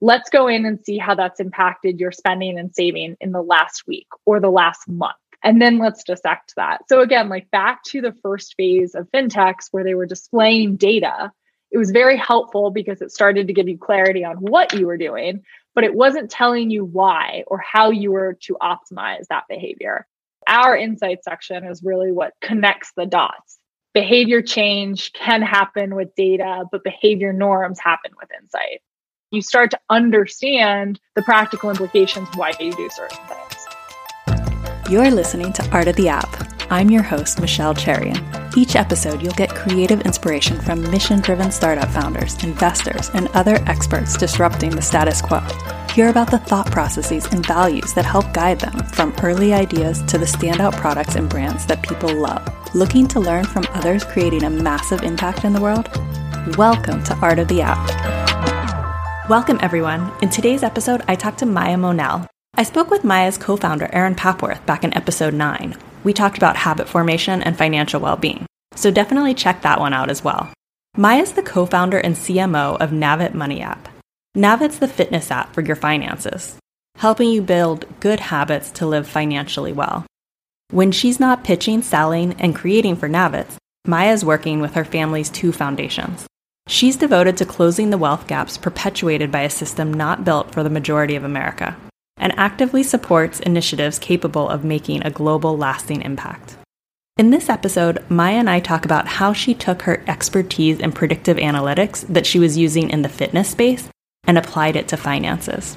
let's go in and see how that's impacted your spending and saving in the last week or the last month. And then let's dissect that. So, again, like back to the first phase of fintechs where they were displaying data, it was very helpful because it started to give you clarity on what you were doing, but it wasn't telling you why or how you were to optimize that behavior. Our insight section is really what connects the dots. Behavior change can happen with data, but behavior norms happen with insight you start to understand the practical implications why you do certain things. You're listening to Art of the App. I'm your host, Michelle Cherian. Each episode, you'll get creative inspiration from mission driven startup founders, investors, and other experts disrupting the status quo. Hear about the thought processes and values that help guide them from early ideas to the standout products and brands that people love. Looking to learn from others creating a massive impact in the world? Welcome to Art of the App. Welcome, everyone. In today's episode, I talked to Maya Monell. I spoke with Maya's co founder, Erin Papworth, back in episode 9. We talked about habit formation and financial well being, so definitely check that one out as well. Maya's the co founder and CMO of Navit Money App. Navit's the fitness app for your finances, helping you build good habits to live financially well. When she's not pitching, selling, and creating for Navits, Maya's working with her family's two foundations She's devoted to closing the wealth gaps perpetuated by a system not built for the majority of America, and actively supports initiatives capable of making a global lasting impact. In this episode, Maya and I talk about how she took her expertise in predictive analytics that she was using in the fitness space and applied it to finances.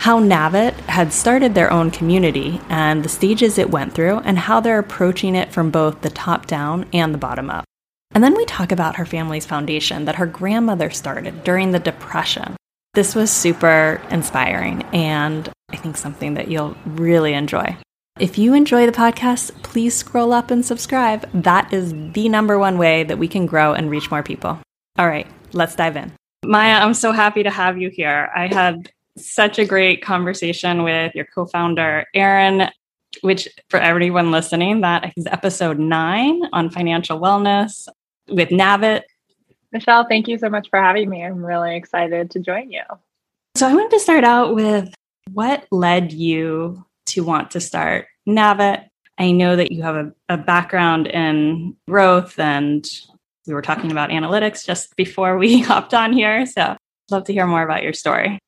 How Navit had started their own community and the stages it went through, and how they're approaching it from both the top down and the bottom up. And then we talk about her family's foundation that her grandmother started during the Depression. This was super inspiring and I think something that you'll really enjoy. If you enjoy the podcast, please scroll up and subscribe. That is the number one way that we can grow and reach more people. All right, let's dive in. Maya, I'm so happy to have you here. I had such a great conversation with your co founder, Erin, which for everyone listening, that is episode nine on financial wellness with Navit. Michelle, thank you so much for having me. I'm really excited to join you. So, I wanted to start out with what led you to want to start Navit? I know that you have a, a background in growth, and we were talking about analytics just before we hopped on here. So, love to hear more about your story.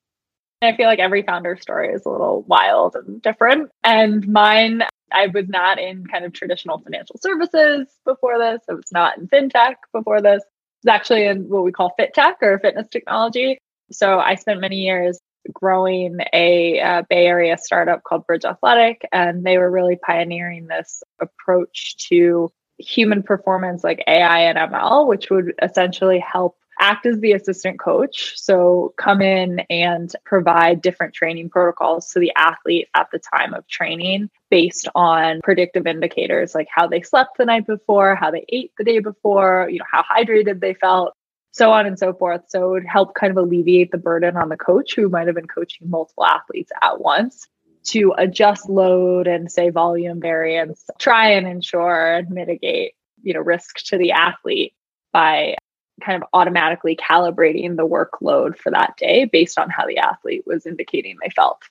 I feel like every founder story is a little wild and different. And mine I was not in kind of traditional financial services before this. I was not in fintech before this. I was actually in what we call fit tech or fitness technology. So I spent many years growing a uh, Bay Area startup called Bridge Athletic, and they were really pioneering this approach to human performance like AI and ML, which would essentially help act as the assistant coach. So come in and provide different training protocols to the athlete at the time of training based on predictive indicators like how they slept the night before, how they ate the day before, you know, how hydrated they felt, so on and so forth. So it would help kind of alleviate the burden on the coach who might have been coaching multiple athletes at once to adjust load and say volume variance, try and ensure and mitigate, you know, risk to the athlete by kind of automatically calibrating the workload for that day based on how the athlete was indicating they felt.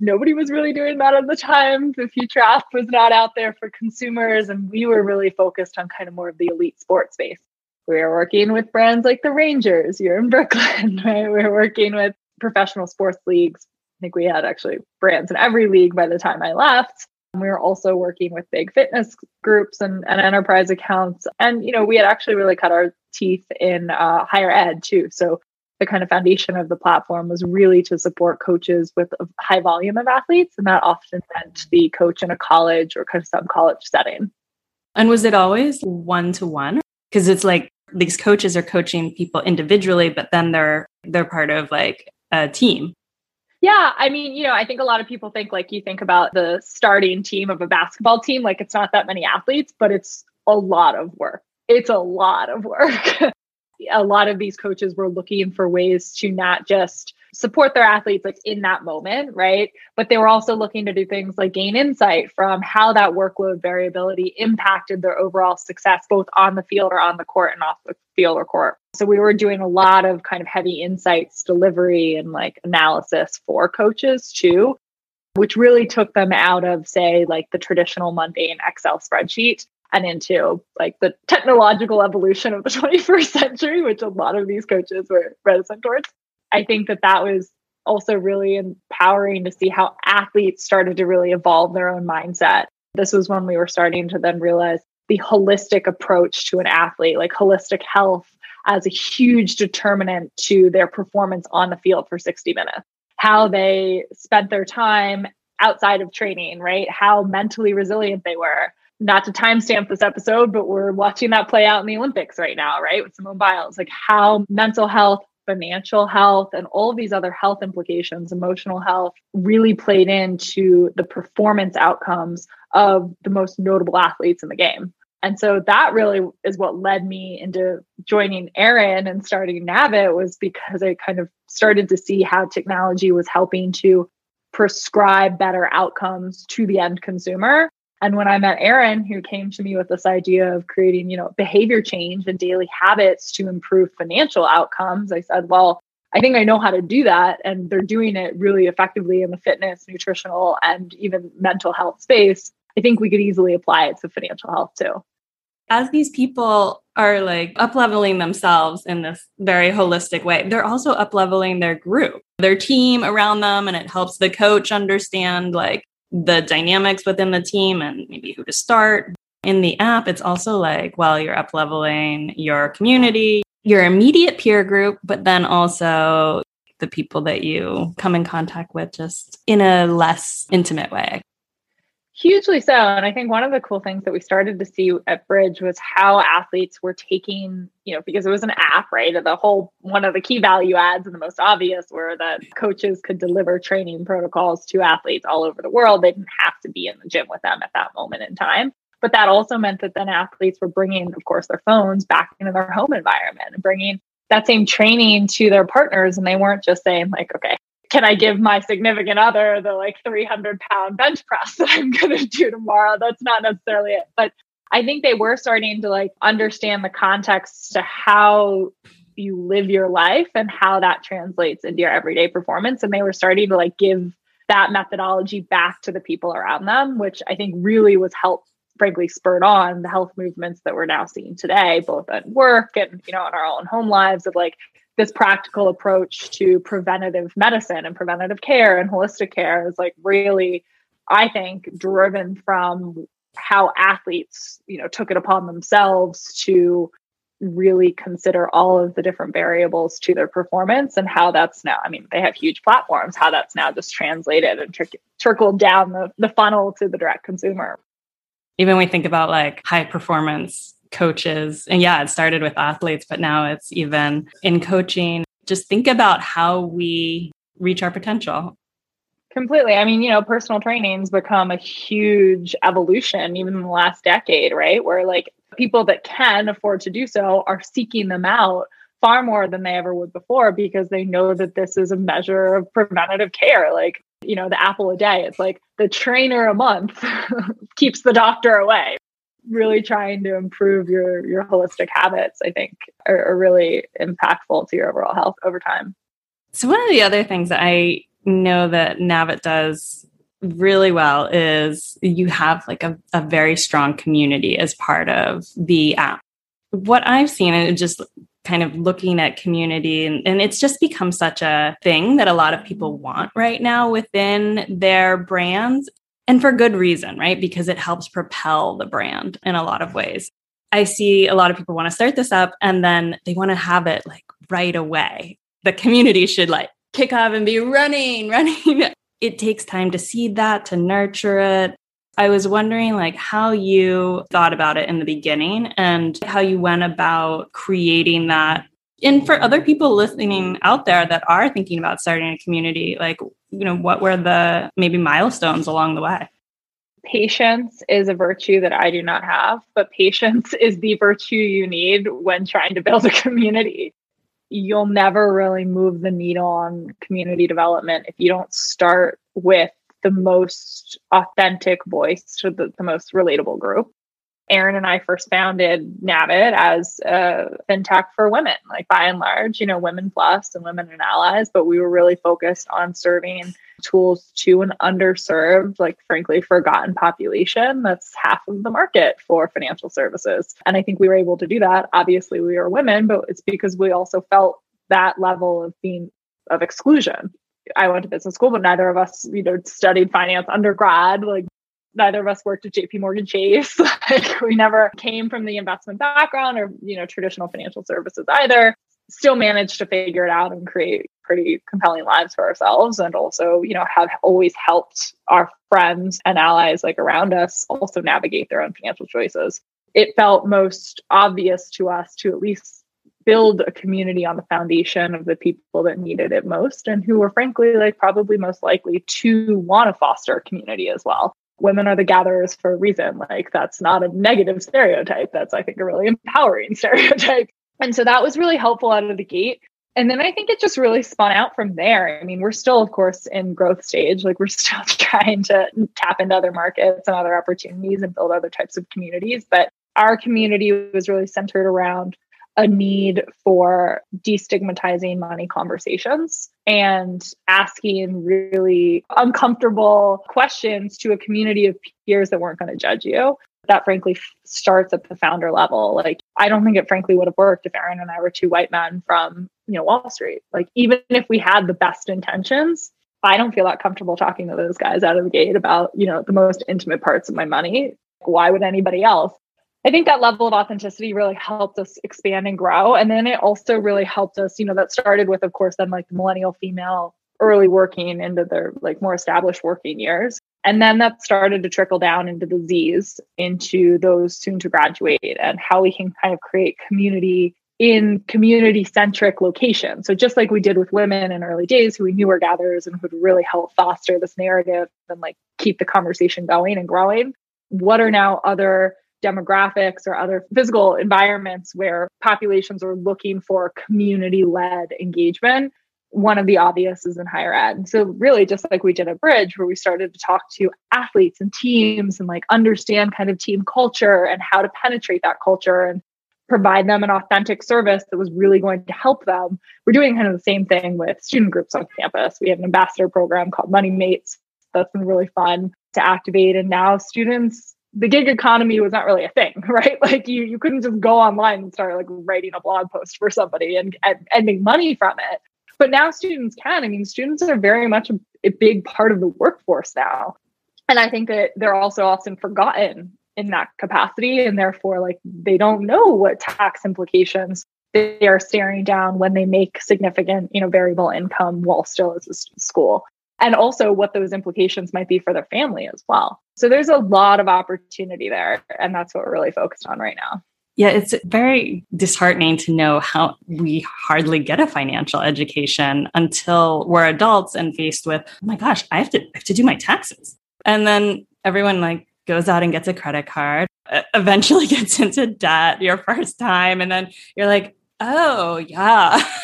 Nobody was really doing that at the time. The future app was not out there for consumers, and we were really focused on kind of more of the elite sports space. We were working with brands like the Rangers here in Brooklyn, right? We were working with professional sports leagues. I think we had actually brands in every league by the time I left. We were also working with big fitness groups and, and enterprise accounts. And, you know, we had actually really cut our teeth in uh, higher ed too. So the kind of foundation of the platform was really to support coaches with a high volume of athletes. And that often meant the coach in a college or kind of some college setting. And was it always one to one? Because it's like these coaches are coaching people individually, but then they're they're part of like a team. Yeah, I mean, you know, I think a lot of people think like you think about the starting team of a basketball team, like it's not that many athletes, but it's a lot of work. It's a lot of work. a lot of these coaches were looking for ways to not just support their athletes like in that moment, right? But they were also looking to do things like gain insight from how that workload variability impacted their overall success, both on the field or on the court and off the field or court. So we were doing a lot of kind of heavy insights, delivery, and like analysis for coaches too, which really took them out of, say, like the traditional mundane Excel spreadsheet and into like the technological evolution of the 21st century, which a lot of these coaches were reticent towards. I think that that was also really empowering to see how athletes started to really evolve their own mindset. This was when we were starting to then realize the holistic approach to an athlete, like holistic health as a huge determinant to their performance on the field for 60 minutes. How they spent their time outside of training, right? How mentally resilient they were. Not to timestamp this episode, but we're watching that play out in the Olympics right now, right? With Simone Biles, like how mental health, financial health and all of these other health implications, emotional health, really played into the performance outcomes of the most notable athletes in the game. And so that really is what led me into joining Erin and starting Navit was because I kind of started to see how technology was helping to prescribe better outcomes to the end consumer and when I met Erin, who came to me with this idea of creating, you know, behavior change and daily habits to improve financial outcomes, I said, well, I think I know how to do that. And they're doing it really effectively in the fitness, nutritional, and even mental health space. I think we could easily apply it to financial health too. As these people are like up leveling themselves in this very holistic way, they're also up leveling their group, their team around them, and it helps the coach understand like the dynamics within the team and maybe who to start. In the app, it's also like, well, you're up leveling your community, your immediate peer group, but then also the people that you come in contact with just in a less intimate way. Hugely so. And I think one of the cool things that we started to see at Bridge was how athletes were taking, you know, because it was an app, right? The whole one of the key value adds and the most obvious were that coaches could deliver training protocols to athletes all over the world. They didn't have to be in the gym with them at that moment in time. But that also meant that then athletes were bringing, of course, their phones back into their home environment and bringing that same training to their partners. And they weren't just saying, like, okay, can I give my significant other the like 300 pound bench press that I'm going to do tomorrow? That's not necessarily it. But I think they were starting to like understand the context to how you live your life and how that translates into your everyday performance. And they were starting to like give that methodology back to the people around them, which I think really was helped frankly spurred on the health movements that we're now seeing today, both at work and you know in our own home lives of like this practical approach to preventative medicine and preventative care and holistic care is like really i think driven from how athletes you know took it upon themselves to really consider all of the different variables to their performance and how that's now i mean they have huge platforms how that's now just translated and trick, trickled down the, the funnel to the direct consumer even we think about like high performance coaches. And yeah, it started with athletes, but now it's even in coaching. Just think about how we reach our potential. Completely. I mean, you know, personal training's become a huge evolution even in the last decade, right? Where like people that can afford to do so are seeking them out far more than they ever would before because they know that this is a measure of preventative care. Like, you know, the apple a day, it's like the trainer a month keeps the doctor away really trying to improve your your holistic habits i think are, are, really impactful to your overall health over time so one of the other things that i know that navit does really well is you have like a, a very strong community as part of the app what i've seen and just kind of looking at community and, and it's just become such a thing that a lot of people want right now within their brands and for good reason, right? Because it helps propel the brand in a lot of ways. I see a lot of people want to start this up and then they want to have it like right away. The community should like kick off and be running, running. it takes time to seed that, to nurture it. I was wondering like how you thought about it in the beginning and how you went about creating that and for other people listening out there that are thinking about starting a community like you know what were the maybe milestones along the way patience is a virtue that i do not have but patience is the virtue you need when trying to build a community you'll never really move the needle on community development if you don't start with the most authentic voice to the, the most relatable group. Erin and I first founded Navit as a fintech for women, like by and large, you know, women plus and women and allies, but we were really focused on serving tools to an underserved, like frankly, forgotten population. That's half of the market for financial services. And I think we were able to do that. Obviously, we are women, but it's because we also felt that level of being of exclusion. I went to business school, but neither of us, you know, studied finance undergrad. Like neither of us worked at JP Morgan Chase. like we never came from the investment background or, you know, traditional financial services either. Still managed to figure it out and create pretty compelling lives for ourselves and also, you know, have always helped our friends and allies like around us also navigate their own financial choices. It felt most obvious to us to at least build a community on the foundation of the people that needed it most and who were frankly like probably most likely to want to foster a community as well women are the gatherers for a reason. Like that's not a negative stereotype. That's I think a really empowering stereotype. And so that was really helpful out of the gate. And then I think it just really spun out from there. I mean, we're still, of course, in growth stage. Like we're still trying to tap into other markets and other opportunities and build other types of communities. But our community was really centered around a need for destigmatizing money conversations and asking really uncomfortable questions to a community of peers that weren't going to judge you. That frankly starts at the founder level. Like, I don't think it frankly would have worked if Erin and I were two white men from, you know, Wall Street. Like, even if we had the best intentions, I don't feel that comfortable talking to those guys out of the gate about, you know, the most intimate parts of my money. Why would anybody else? I think that level of authenticity really helped us expand and grow. And then it also really helped us, you know, that started with, of course, then like the millennial female early working into their like more established working years. And then that started to trickle down into the Z's, into those soon to graduate, and how we can kind of create community in community centric locations. So, just like we did with women in early days who we knew were gatherers and who would really help foster this narrative and like keep the conversation going and growing, what are now other demographics or other physical environments where populations are looking for community led engagement. One of the obvious is in higher ed. So, really, just like we did at Bridge, where we started to talk to athletes and teams and like understand kind of team culture and how to penetrate that culture and provide them an authentic service that was really going to help them. We're doing kind of the same thing with student groups on campus. We have an ambassador program called Money Mates that's been really fun to activate. And now students the gig economy was not really a thing, right? Like you you couldn't just go online and start like writing a blog post for somebody and and, and make money from it. But now students can. I mean, students are very much a, a big part of the workforce now. And I think that they're also often forgotten in that capacity and therefore like they don't know what tax implications they are staring down when they make significant you know variable income while still as a school and also what those implications might be for their family as well. So there's a lot of opportunity there. And that's what we're really focused on right now. Yeah, it's very disheartening to know how we hardly get a financial education until we're adults and faced with, oh my gosh, I have to I have to do my taxes. And then everyone like goes out and gets a credit card, eventually gets into debt your first time and then you're like, "Oh, yeah."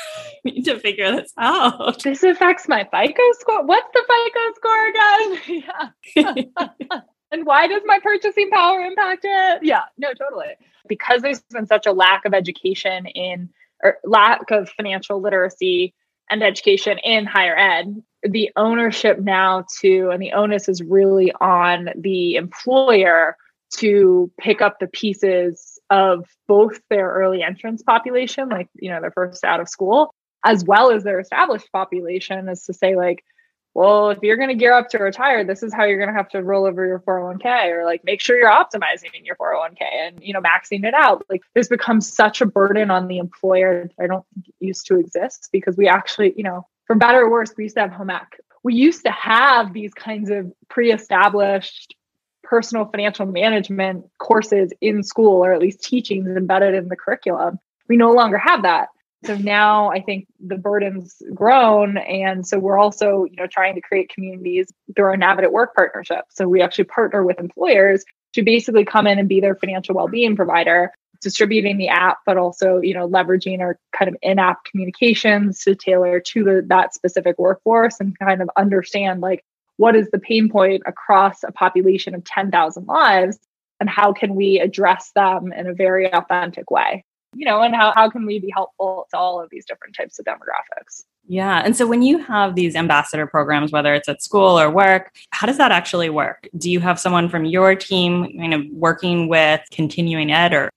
need to figure this out. This affects my FICO score. What's the FICO score again? yeah. and why does my purchasing power impact it? Yeah, no, totally. Because there's been such a lack of education in or lack of financial literacy and education in higher ed, the ownership now to and the onus is really on the employer to pick up the pieces of both their early entrance population, like you know, they're first out of school, as well as their established population is to say like well if you're going to gear up to retire this is how you're going to have to roll over your 401k or like make sure you're optimizing your 401k and you know maxing it out. Like this becomes such a burden on the employer i don't think it used to exist because we actually you know for better or worse we used to have home ec we used to have these kinds of pre-established personal financial management courses in school or at least teachings embedded in the curriculum we no longer have that so now I think the burden's grown. And so we're also, you know, trying to create communities through our Navit at Work partnership. So we actually partner with employers to basically come in and be their financial well-being provider distributing the app, but also, you know, leveraging our kind of in-app communications to tailor to the, that specific workforce and kind of understand like what is the pain point across a population of 10,000 lives and how can we address them in a very authentic way you know and how, how can we be helpful to all of these different types of demographics yeah. And so when you have these ambassador programs, whether it's at school or work, how does that actually work? Do you have someone from your team kind of working with continuing ed or?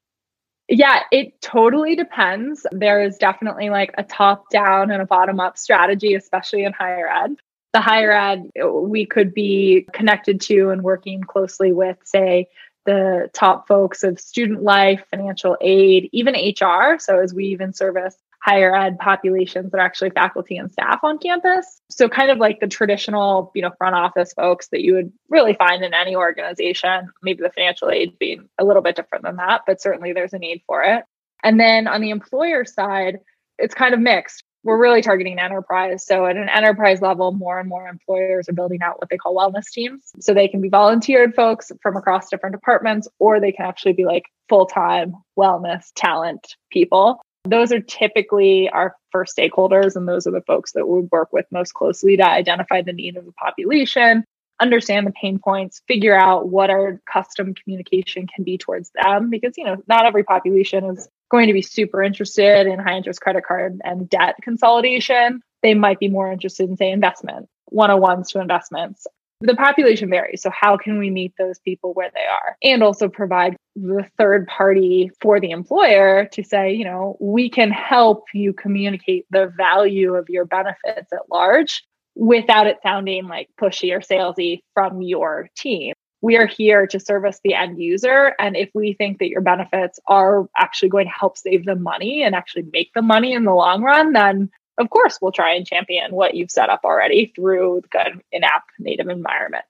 Yeah, it totally depends. There is definitely like a top down and a bottom up strategy, especially in higher ed. The higher ed, we could be connected to and working closely with, say, the top folks of student life, financial aid, even HR. So, as we even service higher ed populations that are actually faculty and staff on campus. So kind of like the traditional, you know, front office folks that you would really find in any organization, maybe the financial aid being a little bit different than that, but certainly there's a need for it. And then on the employer side, it's kind of mixed. We're really targeting enterprise. So at an enterprise level, more and more employers are building out what they call wellness teams. So they can be volunteered folks from across different departments, or they can actually be like full time wellness talent people. Those are typically our first stakeholders, and those are the folks that we work with most closely to identify the need of the population, understand the pain points, figure out what our custom communication can be towards them. Because, you know, not every population is going to be super interested in high interest credit card and debt consolidation. They might be more interested in, say, investment, 101s to investments the population varies. So, how can we meet those people where they are and also provide the third party for the employer to say, you know, we can help you communicate the value of your benefits at large without it sounding like pushy or salesy from your team. We are here to service the end user. And if we think that your benefits are actually going to help save them money and actually make them money in the long run, then of course we'll try and champion what you've set up already through the kind in-app native environment.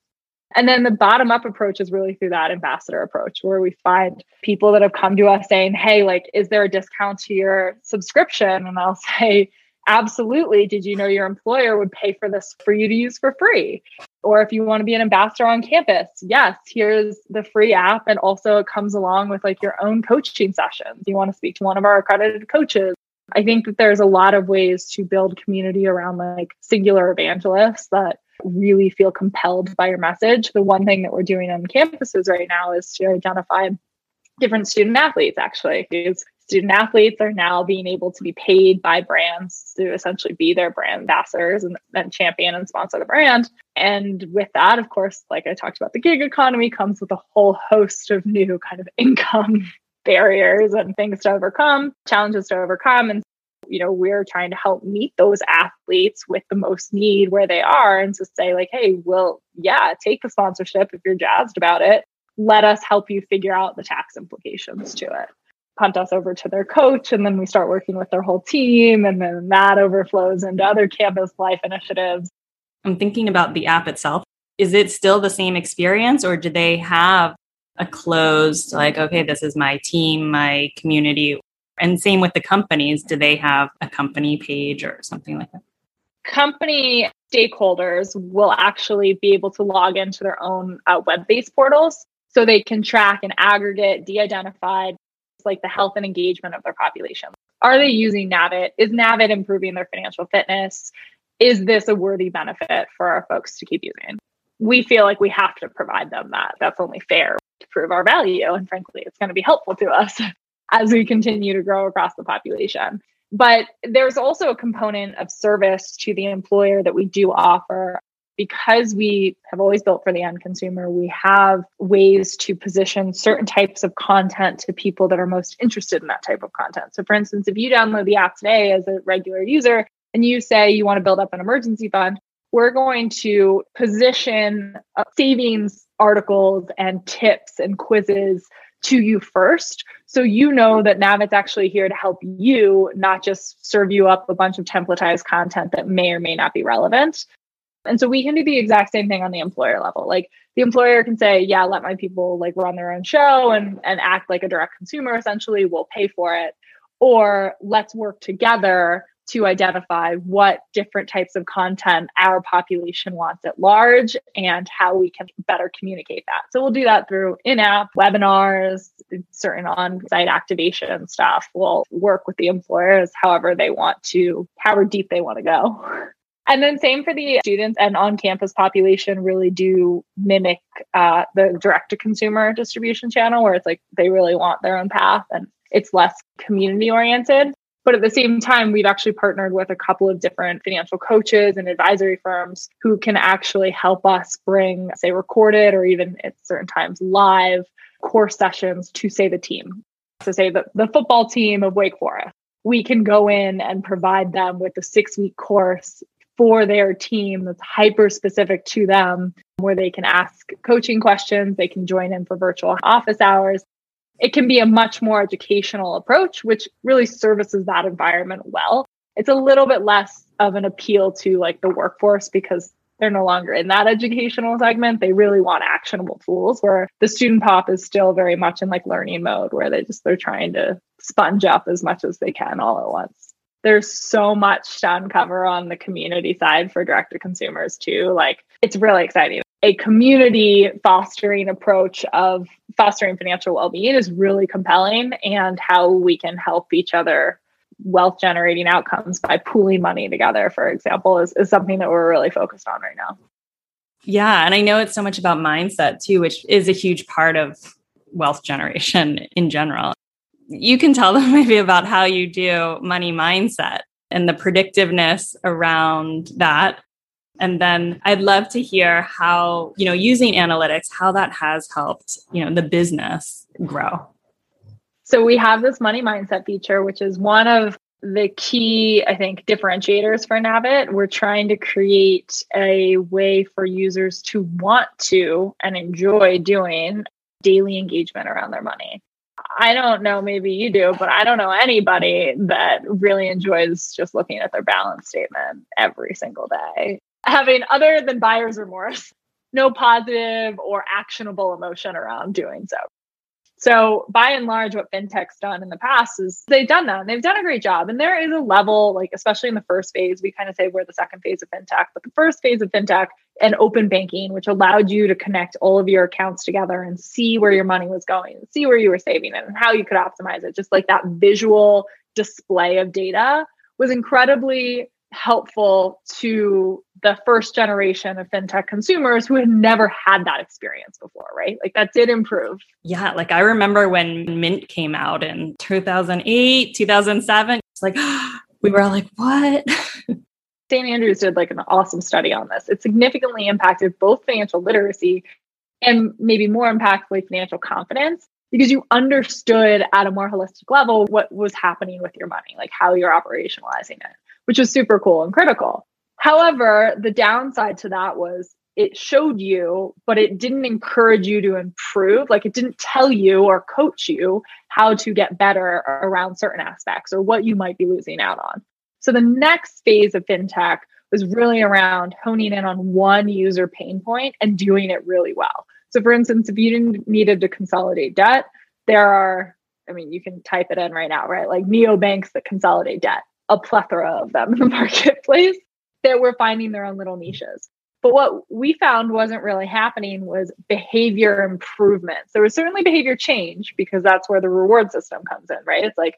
And then the bottom up approach is really through that ambassador approach where we find people that have come to us saying, Hey, like, is there a discount to your subscription? And I'll say, Absolutely. Did you know your employer would pay for this for you to use for free? Or if you want to be an ambassador on campus, yes, here's the free app. And also it comes along with like your own coaching sessions. You want to speak to one of our accredited coaches I think that there's a lot of ways to build community around like singular evangelists that really feel compelled by your message. The one thing that we're doing on campuses right now is to identify different student athletes, actually, because student athletes are now being able to be paid by brands to essentially be their brand ambassadors and, and champion and sponsor the brand. And with that, of course, like I talked about, the gig economy comes with a whole host of new kind of income barriers and things to overcome, challenges to overcome. And, you know, we're trying to help meet those athletes with the most need where they are and to say, like, hey, well, yeah, take the sponsorship if you're jazzed about it. Let us help you figure out the tax implications to it. Punt us over to their coach, and then we start working with their whole team. And then that overflows into other campus life initiatives. I'm thinking about the app itself. Is it still the same experience, or do they have a closed like okay this is my team my community. And same with the companies. Do they have a company page or something like that? Company stakeholders will actually be able to log into their own uh, web-based portals so they can track and aggregate de-identified like the health and engagement of their population. Are they using navit is navit improving their financial fitness? Is this a worthy benefit for our folks to keep using? We feel like we have to provide them that. That's only fair to prove our value. And frankly, it's going to be helpful to us as we continue to grow across the population. But there's also a component of service to the employer that we do offer. Because we have always built for the end consumer, we have ways to position certain types of content to people that are most interested in that type of content. So, for instance, if you download the app today as a regular user and you say you want to build up an emergency fund, we're going to position savings articles and tips and quizzes to you first. So you know that Navit's actually here to help you, not just serve you up a bunch of templatized content that may or may not be relevant. And so we can do the exact same thing on the employer level. Like the employer can say, yeah, let my people like run their own show and, and act like a direct consumer, essentially, we'll pay for it. Or let's work together to identify what different types of content our population wants at large and how we can better communicate that. So we'll do that through in-app webinars, certain on-site activation stuff. We'll work with the employers however they want to, however deep they want to go. And then same for the students and on-campus population really do mimic uh, the direct-to-consumer distribution channel where it's like they really want their own path and it's less community oriented. But at the same time, we've actually partnered with a couple of different financial coaches and advisory firms who can actually help us bring, say, recorded or even at certain times live course sessions to, say, the team. So, say the, the football team of Wake Forest. We can go in and provide them with a six week course for their team that's hyper specific to them, where they can ask coaching questions, they can join in for virtual office hours, it can be a much more educational approach, which really services that environment well. It's a little bit less of an appeal to like the workforce because they're no longer in that educational segment. They really want actionable tools where the student pop is still very much in like learning mode where they just they're trying to sponge up as much as they can all at once. There's so much to uncover on the community side for direct to consumers too. Like it's really exciting a community fostering approach of fostering financial well-being is really compelling and how we can help each other wealth generating outcomes by pooling money together for example is, is something that we're really focused on right now. Yeah and i know it's so much about mindset too which is a huge part of wealth generation in general. You can tell them maybe about how you do money mindset and the predictiveness around that and then I'd love to hear how, you know, using analytics, how that has helped, you know, the business grow. So we have this money mindset feature, which is one of the key, I think, differentiators for Navit. We're trying to create a way for users to want to and enjoy doing daily engagement around their money. I don't know, maybe you do, but I don't know anybody that really enjoys just looking at their balance statement every single day having other than buyer's remorse, no positive or actionable emotion around doing so. So, by and large, what fintech's done in the past is they've done that and they've done a great job. And there is a level, like, especially in the first phase, we kind of say we're the second phase of fintech, but the first phase of fintech and open banking, which allowed you to connect all of your accounts together and see where your money was going, see where you were saving it, and how you could optimize it. Just like that visual display of data was incredibly helpful to the first generation of fintech consumers who had never had that experience before, right? Like that did improve. Yeah. Like I remember when Mint came out in 2008, 2007, it's like, we were all like, what? St. Andrews did like an awesome study on this. It significantly impacted both financial literacy and maybe more impactfully financial confidence because you understood at a more holistic level what was happening with your money, like how you're operationalizing it, which was super cool and critical. However, the downside to that was it showed you, but it didn't encourage you to improve. Like it didn't tell you or coach you how to get better around certain aspects or what you might be losing out on. So the next phase of fintech was really around honing in on one user pain point and doing it really well. So, for instance, if you needed to consolidate debt, there are, I mean, you can type it in right now, right? Like neobanks that consolidate debt, a plethora of them in the marketplace that were finding their own little niches. But what we found wasn't really happening was behavior improvements. There was certainly behavior change because that's where the reward system comes in, right? It's like,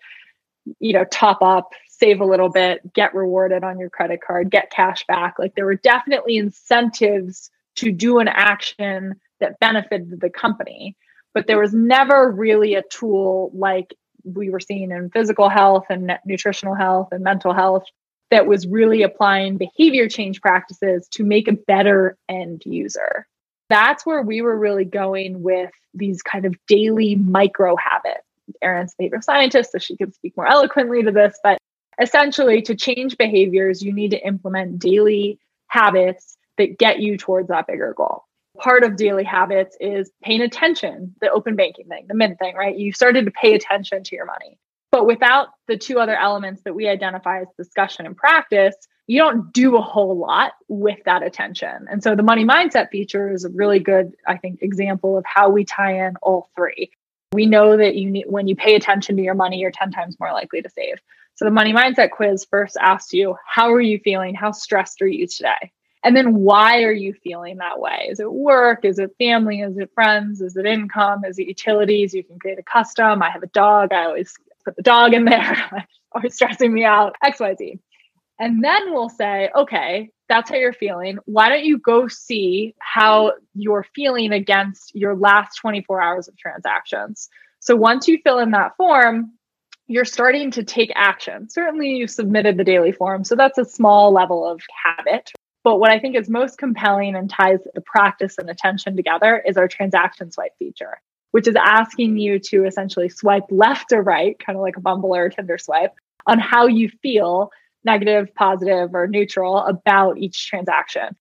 you know, top up, save a little bit, get rewarded on your credit card, get cash back. Like there were definitely incentives to do an action that benefited the company. But there was never really a tool like we were seeing in physical health and nutritional health and mental health that was really applying behavior change practices to make a better end user. That's where we were really going with these kind of daily micro habits. Erin's a behavioral scientist, so she can speak more eloquently to this, but essentially to change behaviors, you need to implement daily habits that get you towards that bigger goal. Part of daily habits is paying attention, the open banking thing, the mint thing, right? You started to pay attention to your money. But without the two other elements that we identify as discussion and practice, you don't do a whole lot with that attention. And so the money mindset feature is a really good, I think, example of how we tie in all three. We know that you need when you pay attention to your money, you're 10 times more likely to save. So the money mindset quiz first asks you, how are you feeling? How stressed are you today? And then why are you feeling that way? Is it work? Is it family? Is it friends? Is it income? Is it utilities? You can create a custom. I have a dog. I always put the dog in there. always stressing me out. XYZ. And then we'll say, okay, that's how you're feeling. Why don't you go see how you're feeling against your last 24 hours of transactions? So once you fill in that form, you're starting to take action. Certainly, you submitted the daily form. So that's a small level of habit. But what I think is most compelling and ties the practice and attention together is our transaction swipe feature, which is asking you to essentially swipe left or right, kind of like a Bumble or a Tinder swipe, on how you feel negative, positive, or neutral about each transaction.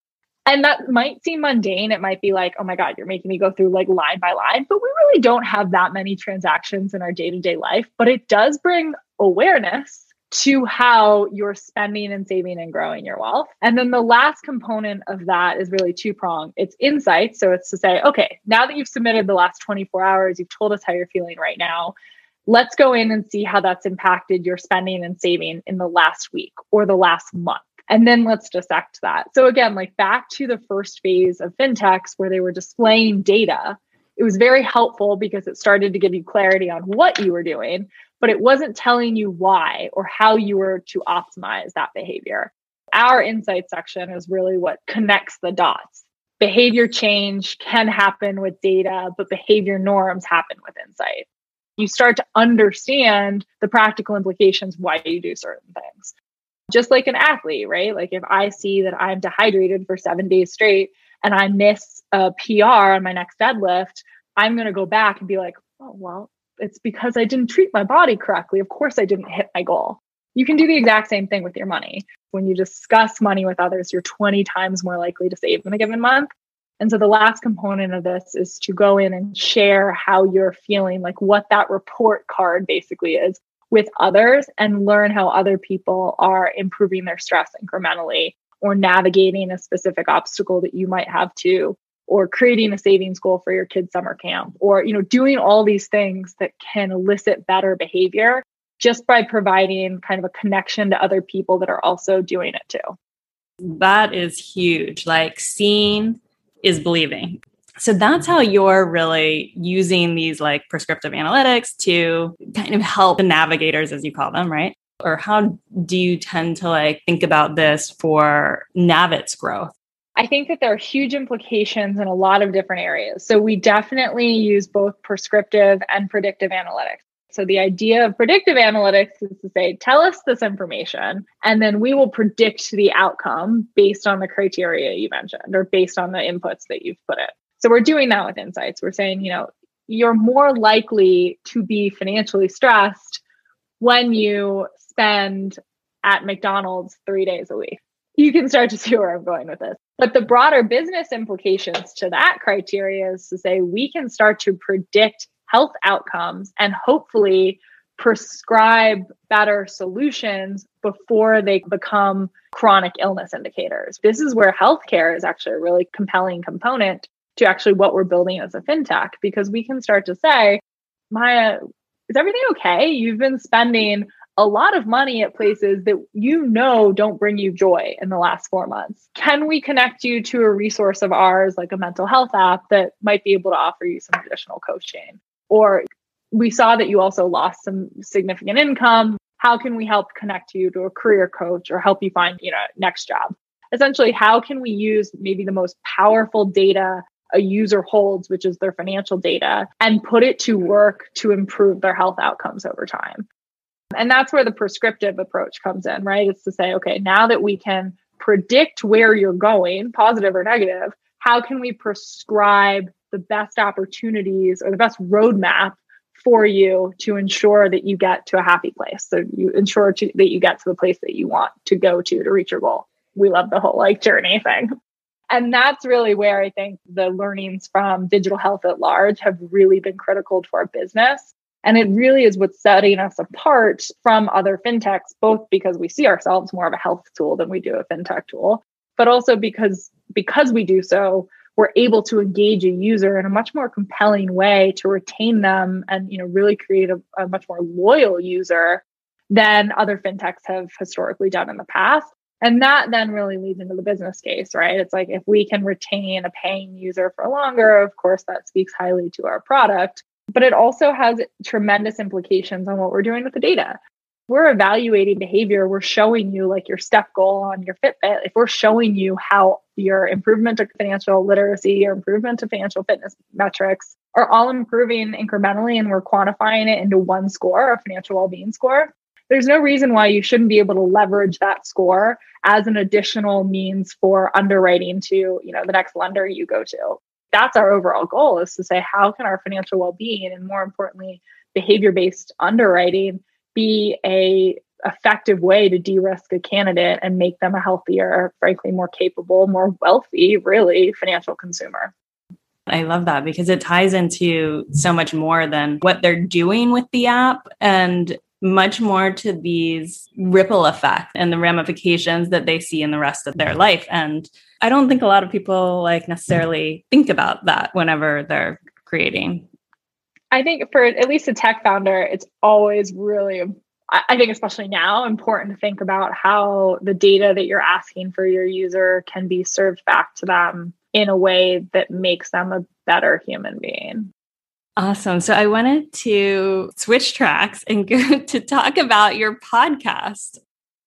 And that might seem mundane. It might be like, oh my God, you're making me go through like line by line. But we really don't have that many transactions in our day to day life. But it does bring awareness to how you're spending and saving and growing your wealth. And then the last component of that is really two prong. it's insight. So it's to say, okay, now that you've submitted the last 24 hours, you've told us how you're feeling right now. Let's go in and see how that's impacted your spending and saving in the last week or the last month. And then let's dissect that. So, again, like back to the first phase of fintechs where they were displaying data, it was very helpful because it started to give you clarity on what you were doing, but it wasn't telling you why or how you were to optimize that behavior. Our insight section is really what connects the dots. Behavior change can happen with data, but behavior norms happen with insight you start to understand the practical implications why you do certain things. Just like an athlete, right? Like if I see that I'm dehydrated for seven days straight and I miss a PR on my next deadlift, I'm going to go back and be like, oh, well, it's because I didn't treat my body correctly. Of course, I didn't hit my goal. You can do the exact same thing with your money. When you discuss money with others, you're 20 times more likely to save in a given month and so the last component of this is to go in and share how you're feeling, like what that report card basically is with others and learn how other people are improving their stress incrementally or navigating a specific obstacle that you might have too or creating a savings goal for your kids summer camp or you know doing all these things that can elicit better behavior just by providing kind of a connection to other people that are also doing it too that is huge like seeing is believing. So that's how you're really using these like prescriptive analytics to kind of help the navigators, as you call them, right? Or how do you tend to like think about this for Navit's growth? I think that there are huge implications in a lot of different areas. So we definitely use both prescriptive and predictive analytics. So the idea of predictive analytics is to say, tell us this information, and then we will predict the outcome based on the criteria you mentioned or based on the inputs that you've put in. So we're doing that with insights. We're saying, you know, you're more likely to be financially stressed when you spend at McDonald's three days a week. You can start to see where I'm going with this. But the broader business implications to that criteria is to say we can start to predict health outcomes and hopefully prescribe better solutions before they become chronic illness indicators. This is where healthcare is actually a really compelling component to actually what we're building as a fintech because we can start to say, Maya, is everything okay? You've been spending a lot of money at places that you know don't bring you joy in the last four months. Can we connect you to a resource of ours, like a mental health app, that might be able to offer you some additional coaching? Or we saw that you also lost some significant income. How can we help connect you to a career coach or help you find, you know, next job? Essentially, how can we use maybe the most powerful data a user holds, which is their financial data, and put it to work to improve their health outcomes over time? And that's where the prescriptive approach comes in, right? It's to say, okay, now that we can predict where you're going, positive or negative, how can we prescribe the best opportunities or the best roadmap for you to ensure that you get to a happy place. So you ensure to, that you get to the place that you want to go to to reach your goal. We love the whole like journey thing. And that's really where I think the learnings from digital health at large have really been critical to our business. And it really is what's setting us apart from other fintechs, both because we see ourselves more of a health tool than we do a fintech tool, but also because because we do so, we're able to engage a user in a much more compelling way to retain them and you know really create a, a much more loyal user than other fintechs have historically done in the past. And that then really leads into the business case, right? It's like if we can retain a paying user for longer, of course, that speaks highly to our product. But it also has tremendous implications on what we're doing with the data. We're evaluating behavior. We're showing you like your step goal on your Fitbit. If we're showing you how your improvement to financial literacy, your improvement to financial fitness metrics are all improving incrementally, and we're quantifying it into one score, a financial well being score, there's no reason why you shouldn't be able to leverage that score as an additional means for underwriting to you know the next lender you go to that's our overall goal is to say how can our financial well-being and more importantly behavior-based underwriting be a effective way to de-risk a candidate and make them a healthier frankly more capable more wealthy really financial consumer I love that because it ties into so much more than what they're doing with the app and much more to these ripple effect and the ramifications that they see in the rest of their life. And I don't think a lot of people like necessarily think about that whenever they're creating. I think for at least a tech founder, it's always really I think especially now important to think about how the data that you're asking for your user can be served back to them in a way that makes them a better human being. Awesome. So I wanted to switch tracks and go to talk about your podcast.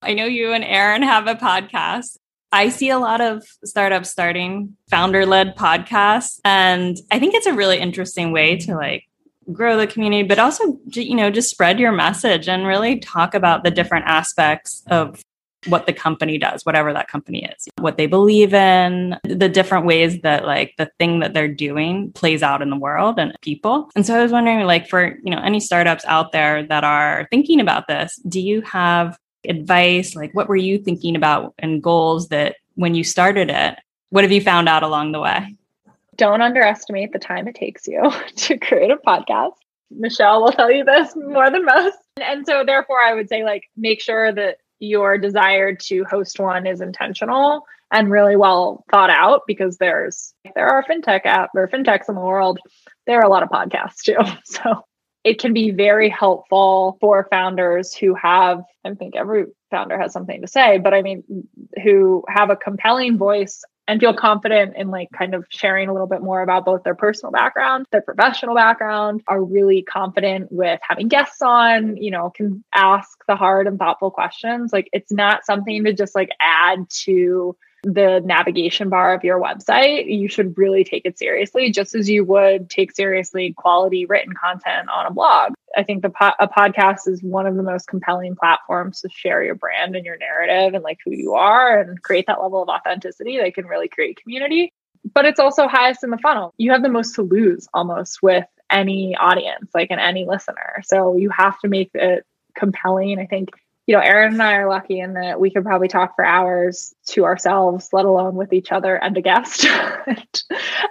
I know you and Erin have a podcast. I see a lot of startups starting founder led podcasts. And I think it's a really interesting way to like grow the community, but also, you know, just spread your message and really talk about the different aspects of what the company does, whatever that company is, what they believe in, the different ways that like the thing that they're doing plays out in the world and people. And so I was wondering like for, you know, any startups out there that are thinking about this, do you have advice? Like what were you thinking about and goals that when you started it, what have you found out along the way? Don't underestimate the time it takes you to create a podcast. Michelle will tell you this more than most. And so therefore I would say like make sure that your desire to host one is intentional and really well thought out because there's there are fintech app or fintechs in the world there are a lot of podcasts too so it can be very helpful for founders who have i think every founder has something to say but i mean who have a compelling voice and feel confident in like kind of sharing a little bit more about both their personal background, their professional background, are really confident with having guests on, you know, can ask the hard and thoughtful questions. Like it's not something to just like add to the navigation bar of your website, you should really take it seriously, just as you would take seriously quality written content on a blog. I think the po- a podcast is one of the most compelling platforms to share your brand and your narrative and like who you are and create that level of authenticity that can really create community. But it's also highest in the funnel. You have the most to lose almost with any audience, like in any listener. So you have to make it compelling. I think you know, Erin and I are lucky in that we could probably talk for hours to ourselves, let alone with each other and a guest, and,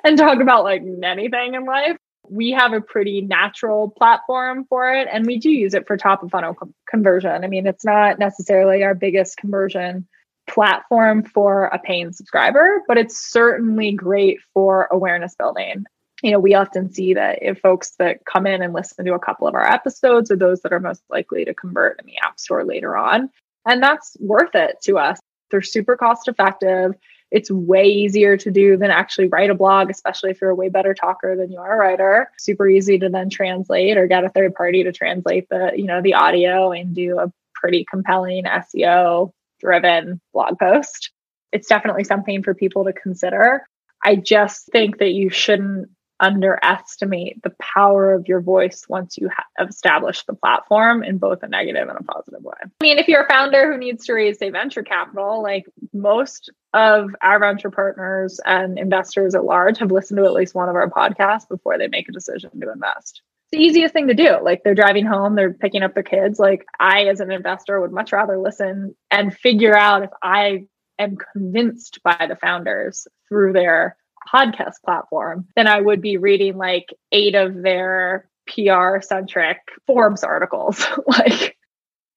and talk about like anything in life. We have a pretty natural platform for it, and we do use it for top of funnel co- conversion. I mean, it's not necessarily our biggest conversion platform for a paying subscriber, but it's certainly great for awareness building you know, we often see that if folks that come in and listen to a couple of our episodes are those that are most likely to convert in the App Store later on. And that's worth it to us. They're super cost effective. It's way easier to do than actually write a blog, especially if you're a way better talker than you are a writer. Super easy to then translate or get a third party to translate the, you know, the audio and do a pretty compelling SEO driven blog post. It's definitely something for people to consider. I just think that you shouldn't underestimate the power of your voice once you have established the platform in both a negative and a positive way. I mean, if you're a founder who needs to raise, say, venture capital, like most of our venture partners and investors at large have listened to at least one of our podcasts before they make a decision to invest. It's the easiest thing to do. Like they're driving home, they're picking up their kids. Like I, as an investor, would much rather listen and figure out if I am convinced by the founders through their podcast platform than I would be reading like eight of their PR centric Forbes articles. like,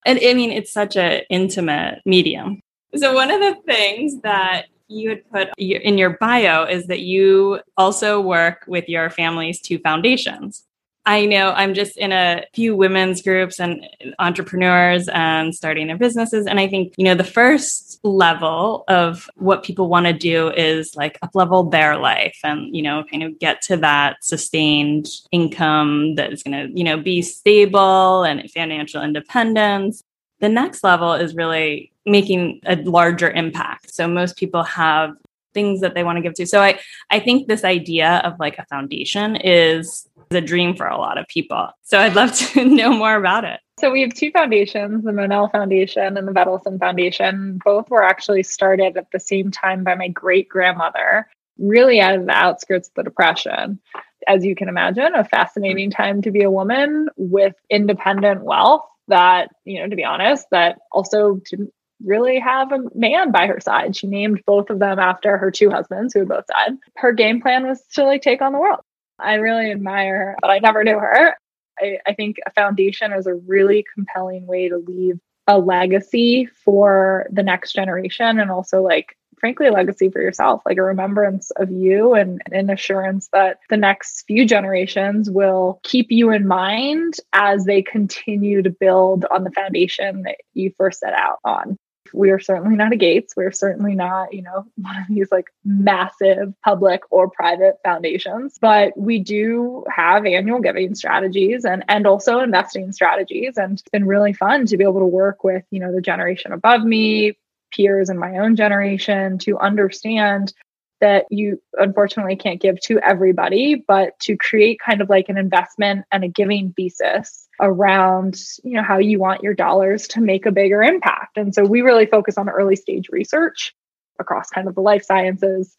and I mean, it's such an intimate medium. So, one of the things that you had put in your bio is that you also work with your family's two foundations. I know I'm just in a few women's groups and entrepreneurs and starting their businesses. And I think, you know, the first level of what people want to do is like up level their life and, you know, kind of get to that sustained income that is going to, you know, be stable and financial independence. The next level is really making a larger impact. So most people have things that they want to give to. So I I think this idea of like a foundation is a dream for a lot of people. So I'd love to know more about it. So we have two foundations, the Monell Foundation and the Vedelson Foundation. Both were actually started at the same time by my great grandmother, really out of the outskirts of the Depression. As you can imagine, a fascinating time to be a woman with independent wealth that, you know, to be honest, that also didn't really have a man by her side. She named both of them after her two husbands who had both died. Her game plan was to like take on the world. I really admire her, but I never knew her. I, I think a foundation is a really compelling way to leave a legacy for the next generation and also like frankly a legacy for yourself like a remembrance of you and an assurance that the next few generations will keep you in mind as they continue to build on the foundation that you first set out on we are certainly not a Gates. We're certainly not, you know, one of these like massive public or private foundations, but we do have annual giving strategies and and also investing strategies. And it's been really fun to be able to work with, you know, the generation above me, peers in my own generation to understand that you unfortunately can't give to everybody, but to create kind of like an investment and a giving thesis around, you know, how you want your dollars to make a bigger impact. And so we really focus on early stage research across kind of the life sciences,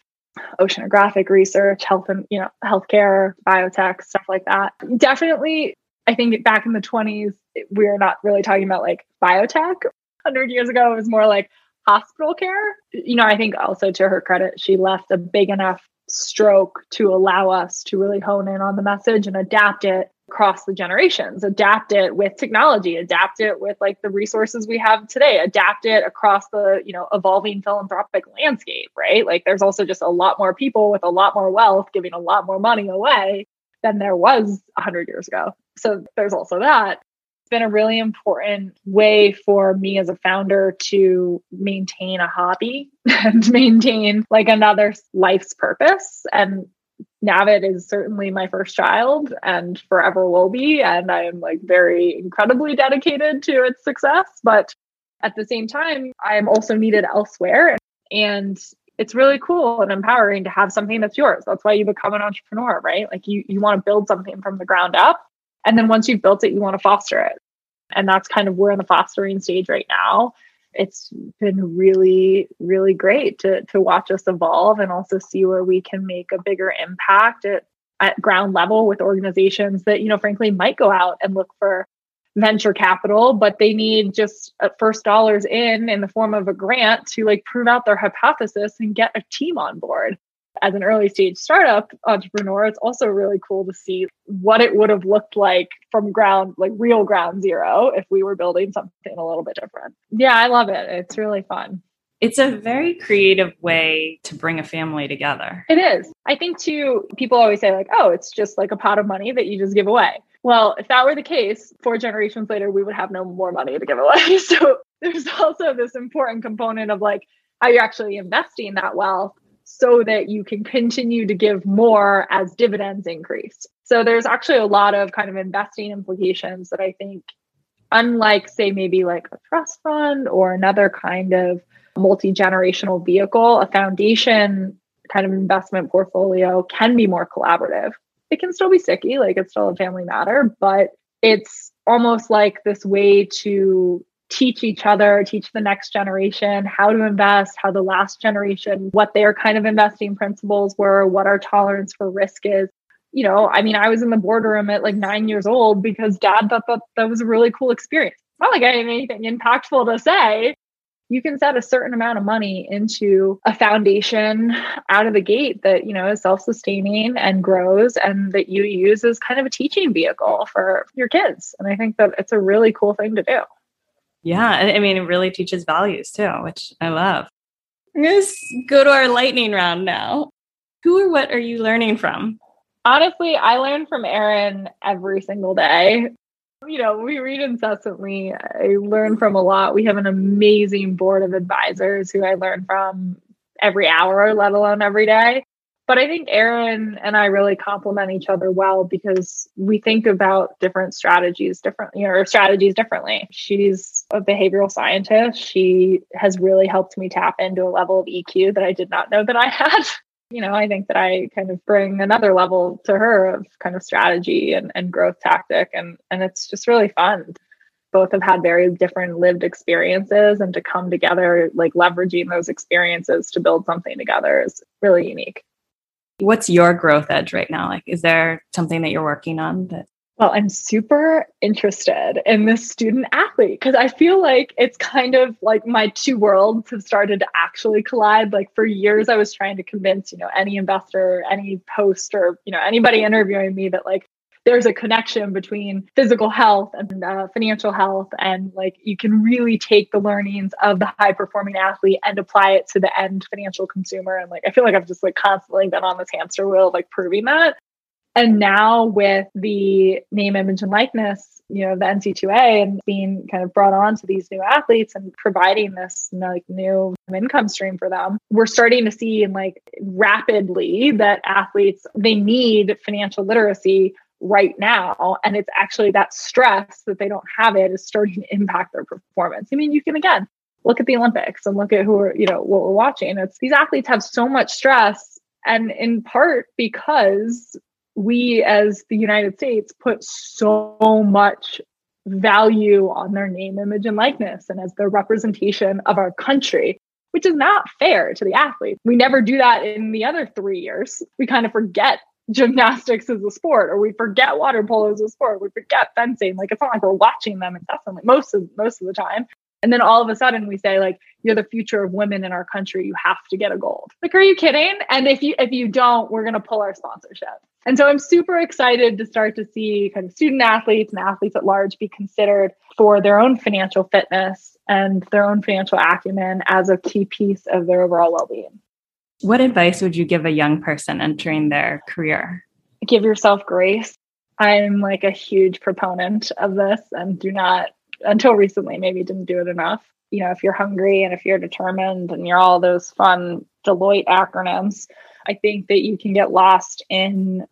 oceanographic research, health and, you know, healthcare, biotech, stuff like that. Definitely, I think back in the 20s, we are not really talking about like biotech. 100 years ago, it was more like hospital care. You know, I think also to her credit, she left a big enough stroke to allow us to really hone in on the message and adapt it across the generations, adapt it with technology, adapt it with like the resources we have today, adapt it across the, you know, evolving philanthropic landscape, right? Like there's also just a lot more people with a lot more wealth giving a lot more money away than there was 100 years ago. So there's also that been a really important way for me as a founder to maintain a hobby and maintain like another life's purpose. And Navit is certainly my first child and forever will be. And I am like very incredibly dedicated to its success. But at the same time, I am also needed elsewhere. And it's really cool and empowering to have something that's yours. That's why you become an entrepreneur, right? Like you, you want to build something from the ground up and then once you've built it, you want to foster it. And that's kind of we're in the fostering stage right now. It's been really, really great to to watch us evolve and also see where we can make a bigger impact at, at ground level with organizations that, you know, frankly might go out and look for venture capital, but they need just uh, first dollars in in the form of a grant to like prove out their hypothesis and get a team on board as an early stage startup entrepreneur, it's also really cool to see what it would have looked like from ground, like real ground zero, if we were building something a little bit different. Yeah, I love it. It's really fun. It's a very creative way to bring a family together. It is. I think, too, people always say, like, oh, it's just like a pot of money that you just give away. Well, if that were the case, four generations later, we would have no more money to give away. So there's also this important component of like, are you actually investing that wealth so that you can continue to give more as dividends increase. So there's actually a lot of kind of investing implications that I think, unlike, say, maybe like a trust fund or another kind of multi generational vehicle, a foundation kind of investment portfolio can be more collaborative. It can still be sticky, like it's still a family matter, but it's almost like this way to teach each other, teach the next generation how to invest, how the last generation, what their kind of investing principles were, what our tolerance for risk is. You know, I mean, I was in the boardroom at like nine years old because dad thought that that was a really cool experience. Not like I had anything impactful to say. You can set a certain amount of money into a foundation out of the gate that, you know, is self sustaining and grows and that you use as kind of a teaching vehicle for your kids. And I think that it's a really cool thing to do. Yeah. I mean, it really teaches values too, which I love. I'm going to go to our lightning round now. Who or what are you learning from? Honestly, I learn from Erin every single day. You know, we read incessantly. I learn from a lot. We have an amazing board of advisors who I learn from every hour, let alone every day. But I think Erin and I really complement each other well because we think about different strategies differently or strategies differently. She's a behavioral scientist. She has really helped me tap into a level of EQ that I did not know that I had. You know, I think that I kind of bring another level to her of kind of strategy and, and growth tactic and and it's just really fun both have had very different lived experiences and to come together like leveraging those experiences to build something together is really unique What's your growth edge right now? Like, is there something that you're working on that? Well, I'm super interested in this student athlete because I feel like it's kind of like my two worlds have started to actually collide. Like for years, I was trying to convince, you know, any investor, any post, or, you know, anybody interviewing me that like there's a connection between physical health and uh, financial health and like you can really take the learnings of the high performing athlete and apply it to the end financial consumer. And like i feel like i've just like constantly been on this hamster wheel like proving that. And now with the name image and likeness you know the NCAA and being kind of brought on to these new athletes and providing this like new income stream for them we're starting to see like rapidly that athletes they need financial literacy right now and it's actually that stress that they don't have it is starting to impact their performance i mean you can again look at the olympics and look at who are you know what we're watching it's these athletes have so much stress and in part because we as the united states put so much value on their name image and likeness and as the representation of our country which is not fair to the athlete. We never do that in the other three years. We kind of forget gymnastics as a sport or we forget water polo as a sport we forget fencing like it's not like we're watching them incessantly most of most of the time. And then all of a sudden we say like you're the future of women in our country you have to get a gold. Like are you kidding? And if you if you don't we're going to pull our sponsorship. And so i'm super excited to start to see kind of student athletes and athletes at large be considered for their own financial fitness and their own financial acumen as a key piece of their overall well-being what advice would you give a young person entering their career? Give yourself grace. I'm like a huge proponent of this and do not, until recently, maybe didn't do it enough. You know, if you're hungry and if you're determined and you're all those fun Deloitte acronyms, I think that you can get lost in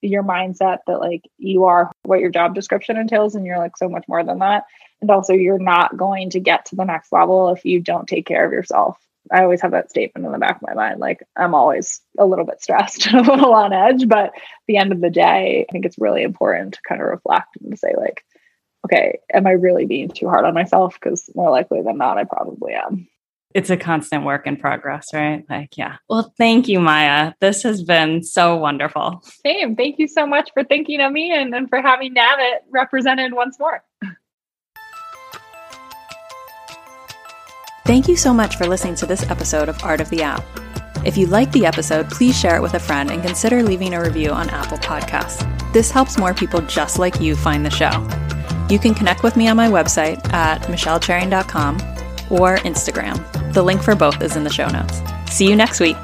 your mindset that like you are what your job description entails and you're like so much more than that. And also, you're not going to get to the next level if you don't take care of yourself I always have that statement in the back of my mind. Like I'm always a little bit stressed and a little on edge, but at the end of the day, I think it's really important to kind of reflect and to say, like, okay, am I really being too hard on myself? Because more likely than not, I probably am. It's a constant work in progress, right? Like, yeah. Well, thank you, Maya. This has been so wonderful. Same. Thank you so much for thinking of me and, and for having NAVIT represented once more. Thank you so much for listening to this episode of Art of the App. If you like the episode, please share it with a friend and consider leaving a review on Apple Podcasts. This helps more people just like you find the show. You can connect with me on my website at michellecherrion.com or Instagram. The link for both is in the show notes. See you next week.